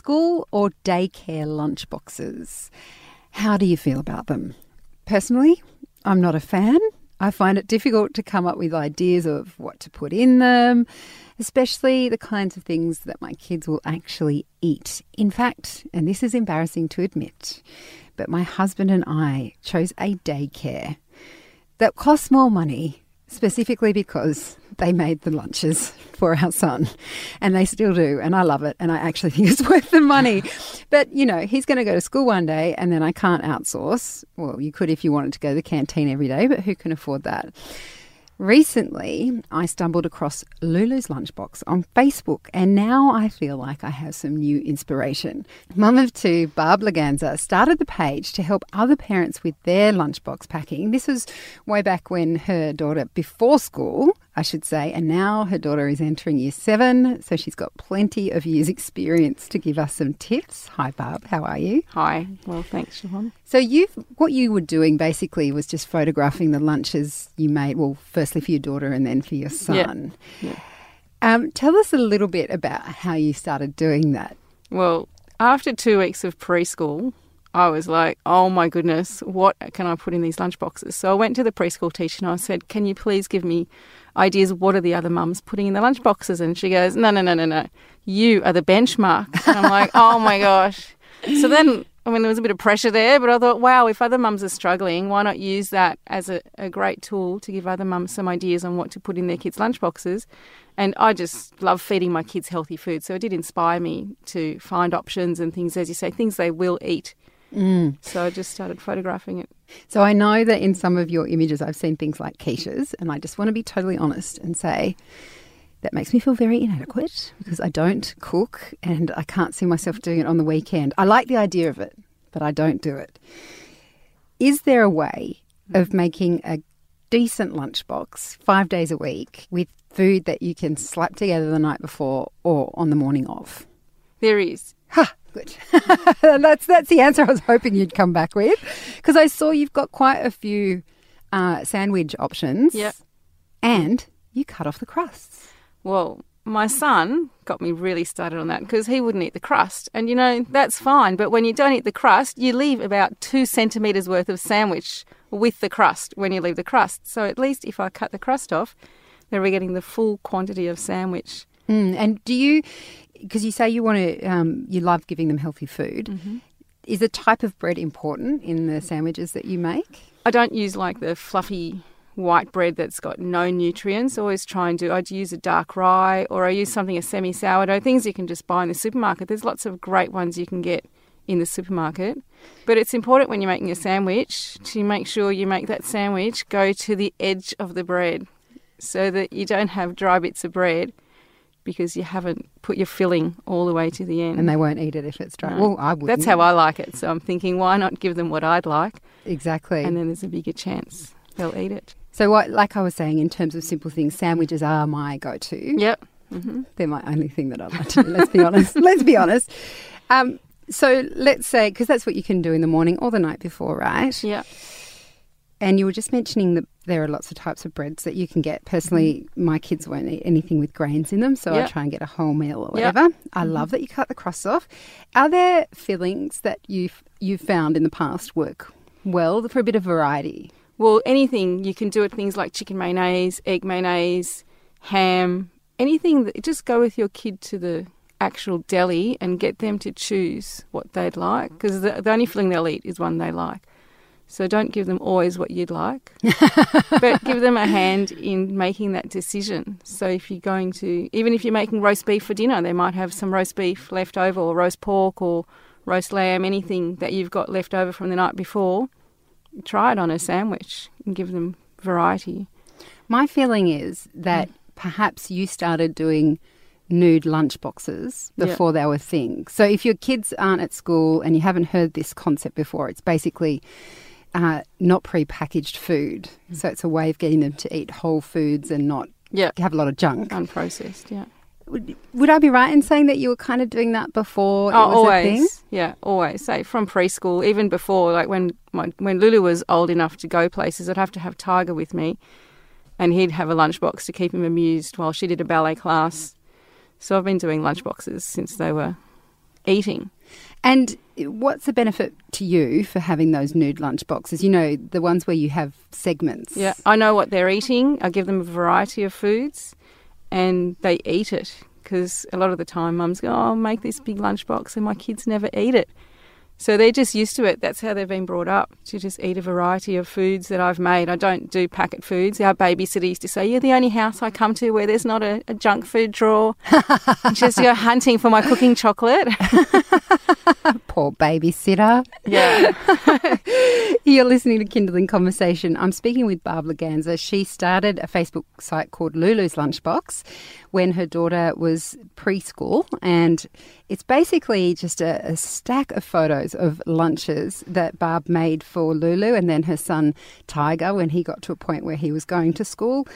School or daycare lunchboxes. How do you feel about them? Personally, I'm not a fan. I find it difficult to come up with ideas of what to put in them, especially the kinds of things that my kids will actually eat. In fact, and this is embarrassing to admit, but my husband and I chose a daycare that costs more money specifically because they made the lunches for our son and they still do and I love it and I actually think it's worth the money. But you know, he's going to go to school one day and then I can't outsource. Well, you could if you wanted to go to the canteen every day, but who can afford that? Recently, I stumbled across Lulu's Lunchbox on Facebook, and now I feel like I have some new inspiration. Mum of two, Barb Laganza, started the page to help other parents with their lunchbox packing. This was way back when her daughter, before school, I should say, and now her daughter is entering year seven, so she's got plenty of years' experience to give us some tips. Hi, Barb, how are you? Hi, well, thanks, Siobhan. So you, what you were doing basically was just photographing the lunches you made. Well, firstly for your daughter and then for your son. Yeah. Um, tell us a little bit about how you started doing that. Well, after two weeks of preschool, I was like, oh my goodness, what can I put in these lunchboxes? So I went to the preschool teacher and I said, can you please give me ideas what are the other mums putting in the lunchboxes? And she goes, no, no, no, no, no. You are the benchmark. And I'm like, oh my gosh. So then, I mean, there was a bit of pressure there, but I thought, wow, if other mums are struggling, why not use that as a, a great tool to give other mums some ideas on what to put in their kids' lunchboxes? And I just love feeding my kids healthy food. So it did inspire me to find options and things, as you say, things they will eat. Mm. So I just started photographing it. So I know that in some of your images, I've seen things like quiches, and I just want to be totally honest and say that makes me feel very inadequate because I don't cook and I can't see myself doing it on the weekend. I like the idea of it, but I don't do it. Is there a way of making a decent lunchbox five days a week with food that you can slap together the night before or on the morning of? There is. Ha! Good. that's that's the answer I was hoping you'd come back with, because I saw you've got quite a few uh, sandwich options. Yep. And you cut off the crusts. Well, my son got me really started on that because he wouldn't eat the crust. And you know, that's fine. But when you don't eat the crust, you leave about two centimetres worth of sandwich with the crust when you leave the crust. So at least if I cut the crust off, then we're getting the full quantity of sandwich. Mm, and do you, because you say you want to, um, you love giving them healthy food, Mm-hmm. is the type of bread important in the sandwiches that you make? I don't use like the fluffy white bread that's got no nutrients. I always try and do, I'd use a dark rye or I use something, a semi sourdough, things you can just buy in the supermarket. There's lots of great ones you can get in the supermarket. But it's important when you're making a sandwich to make sure you make that sandwich go to the edge of the bread so that you don't have dry bits of bread because you haven't put your filling all the way to the end. And they won't eat it if it's dry. No. Well, I would. That's how I like it. So I'm thinking, why not give them what I'd like? Exactly. And then there's a bigger chance they'll eat it. so, what, like I was saying, in terms of simple things, sandwiches are my go-to. Yep. hmm They're my only thing that I like to do. Let's be honest. Let's be honest. Um, so let's say because that's what you can do in the morning or the night before, right? Yep. And you were just mentioning that there are lots of types of breads that you can get. Personally, mm-hmm. my kids won't eat anything with grains in them, so I try and get a wholemeal or Yep. whatever. I mm-hmm. love that you cut the crust off. Are there fillings that you've you've found in the past work well for a bit of variety? Well, anything you can do it. Things like chicken mayonnaise, egg mayonnaise, ham, anything that just go with your kid to the actual deli and get them to choose what they'd like because the, the only filling they'll eat is one they like. So don't give them always what you'd like, but give them a hand in making that decision. So if you're going to, even if you're making roast beef for dinner, they might have some roast beef left over, or roast pork, or roast lamb, anything that you've got left over from the night before. Try it on a sandwich and give them variety. My feeling is that mm. perhaps you started doing nude lunchboxes Yeah. before they were a thing. So if your kids aren't at school and you haven't heard this concept before, it's basically uh, not pre-packaged food. So it's a way of getting them to eat whole foods and not Yeah. have a lot of junk. Unprocessed, yeah. Would, would I be right in saying that you were kind of doing that before Oh, it was always. a thing? Yeah, always. Say from preschool, even before, like when my, when Lulu was old enough to go places, I'd have to have Tiger with me, and he'd have a lunchbox to keep him amused while she did a ballet class. So I've been doing lunchboxes since they were eating. And what's the benefit to you for having those nude lunchboxes? You know, the ones where you have segments. Yeah, I know what they're eating. I give them a variety of foods, and they eat it. Because a lot of the time, mums go, "Oh, I'll make this big lunchbox," and my kids never eat it. So they're just used to it. That's how they've been brought up to just eat a variety of foods that I've made. I don't do packet foods. Our babysitter used to say, "You're the only house I come to where there's not a, a junk food drawer." just go hunting for my cooking chocolate. Poor babysitter. yeah, You're listening to Kinderling Conversation. I'm speaking with Barb Laganza. She started a Facebook site called Lulu's Lunchbox when her daughter was preschool, and it's basically just a, a stack of photos of lunches that Barb made for Lulu and then her son Tiger when he got to a point where he was going to school.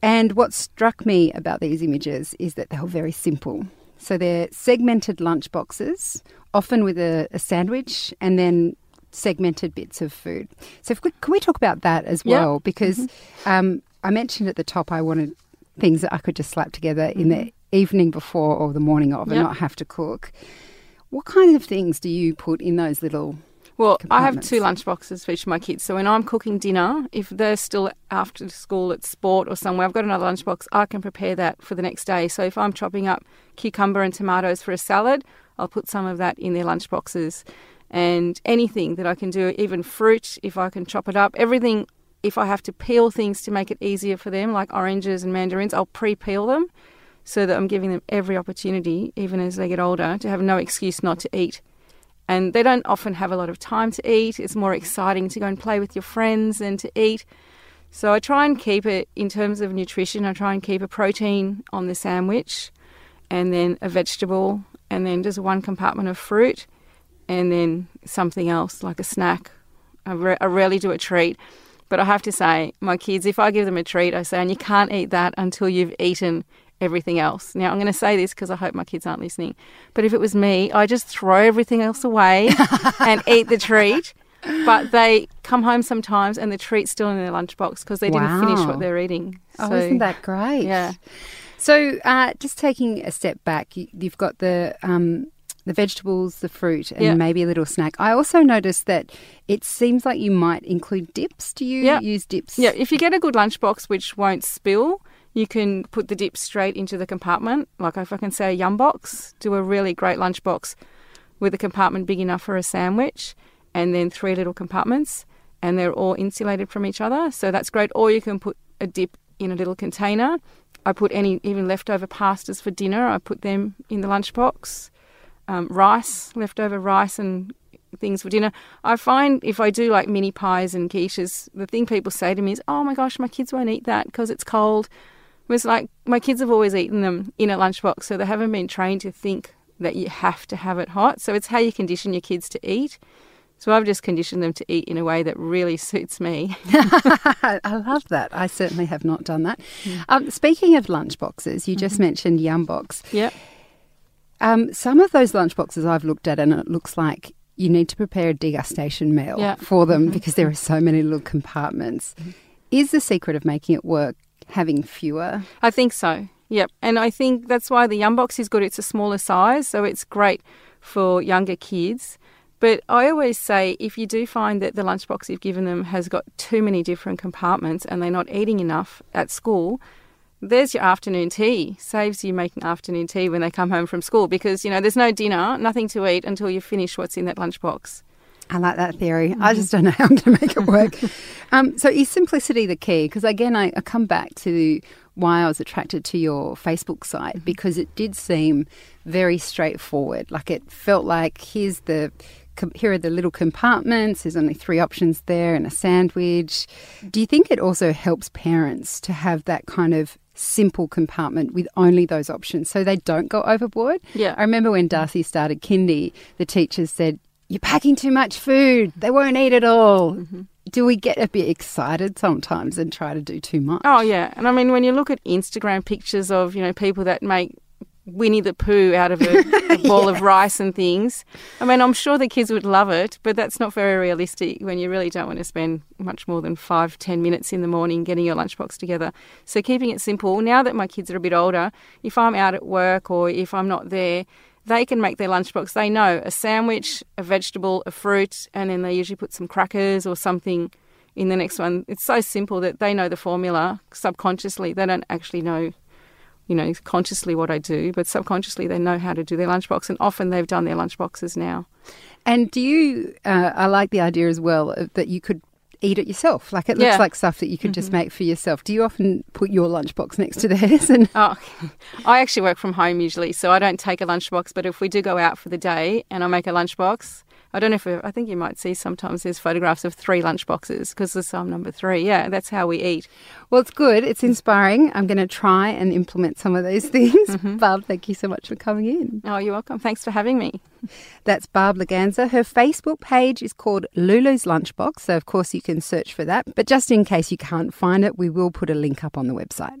And what struck me about these images is that they were very simple. So they're segmented lunch boxes, often with a, a sandwich, and then segmented bits of food. So, if we, can we talk about that as well? Because um, I mentioned at the top I wanted things that I could just slap together in the evening before or the morning of and not have to cook. What kind of things do you put in those little? Well, I have two lunchboxes for each of my kids. So when I'm cooking dinner, if they're still after school at sport or somewhere, I've got another lunchbox. I can prepare that for the next day. So if I'm chopping up cucumber and tomatoes for a salad, I'll put some of that in their lunchboxes. And anything that I can do, even fruit, if I can chop it up, everything. If I have to peel things to make it easier for them, like oranges and mandarins, I'll pre-peel them so that I'm giving them every opportunity, even as they get older, to have no excuse not to eat and they don't often have a lot of time to eat. It's more exciting to go and play with your friends than to eat. So I try and keep it in terms of nutrition. I try and keep a protein on the sandwich, and then a vegetable, and then just one compartment of fruit, and then something else like a snack. I, re- I rarely do a treat, but I have to say, my kids, if I give them a treat, I say, and you can't eat that until you've eaten everything else. Now, I'm going to say this because I hope my kids aren't listening, but if it was me, I just throw everything else away and eat the treat. But they come home sometimes and the treat's still in their lunchbox because they didn't finish what they're eating. Oh, isn't that great? Yeah. So, uh, just taking a step back, you, you've got the um, the vegetables, the fruit, and maybe a little snack. I also noticed that it seems like you might include dips. Do you use dips? Yeah, if you get a good lunchbox which won't spill, you can put the dip straight into the compartment. Like if I can say a yum box, do a really great lunchbox with a compartment big enough for a sandwich, and then three little compartments, and they're all insulated from each other. So that's great. Or you can put a dip in a little container. I put any even leftover pastas for dinner. I put them in the lunchbox. Um, rice, leftover rice and things for dinner. I find if I do like mini pies and quiches, the thing people say to me is, "Oh my gosh, my kids won't eat that because it's cold." It's like my kids have always eaten them in a lunchbox, so they haven't been trained to think that you have to have it hot. So it's how you condition your kids to eat. So I've just conditioned them to eat in a way that really suits me. I love that. I certainly have not done that. Um, speaking of lunchboxes, you just mentioned Yum Box. yep. Um, some of those lunchboxes I've looked at, and it looks like you need to prepare a degustation meal Yeah. for them because there are so many little compartments. Is the secret of making it work having fewer? I think so. Yep. And I think that's why the Yum Box is good. It's a smaller size, so it's great for younger kids. But I always say if you do find that the lunchbox you've given them has got too many different compartments and they're not eating enough at school, there's your afternoon tea. Saves you making afternoon tea when they come home from school because, you know, there's no dinner, nothing to eat until you finish what's in that lunchbox. I like that theory. I just don't know how I'm going to make it work. um, so, is simplicity the key? Because again, I, I come back to why I was attracted to your Facebook site because it did seem very straightforward. Like it felt like here's the here are the little compartments. There's only three options there and a sandwich. Do you think it also helps parents to have that kind of simple compartment with only those options so they don't go overboard? Yeah. I remember when Darcy started kindy, the teachers said, You're packing too much food. They won't eat it all. Mm-hmm. Do we get a bit excited sometimes and try to do too much? Oh yeah, and I mean when you look at Instagram pictures of you know people that make Winnie the Pooh out of a, a ball of rice and things, I mean I'm sure the kids would love it, but that's not very realistic when you really don't want to spend much more than five ten minutes in the morning getting your lunchbox together. So keeping it simple. Now that my kids are a bit older, if I'm out at work or if I'm not there. They can make their lunchbox. They know a sandwich, a vegetable, a fruit, and then they usually put some crackers or something in the next one. It's so simple that they know the formula subconsciously. They don't actually know, you know, consciously what I do, but subconsciously they know how to do their lunchbox. And often they've done their lunchboxes now. And do you, uh, I like the idea as well that you could eat it yourself. Like it looks Yeah. like stuff that you could just make for yourself. Do you often put your lunchbox next to theirs? And Oh, I actually work from home usually, so I don't take a lunchbox. But if we do go out for the day and I make a lunchbox, I don't know if I think you might see sometimes there's photographs of three lunchboxes because I'm number three. Yeah, that's how we eat. well, it's good. It's inspiring. I'm going to try and implement some of those things. Mm-hmm. Barb, thank you so much for coming in. Oh, you're welcome. Thanks for having me. That's Barb Laganza. Her Facebook page is called Lulu's Lunchbox, so of course you can search for that. But just in case you can't find it, we will put a link up on the website.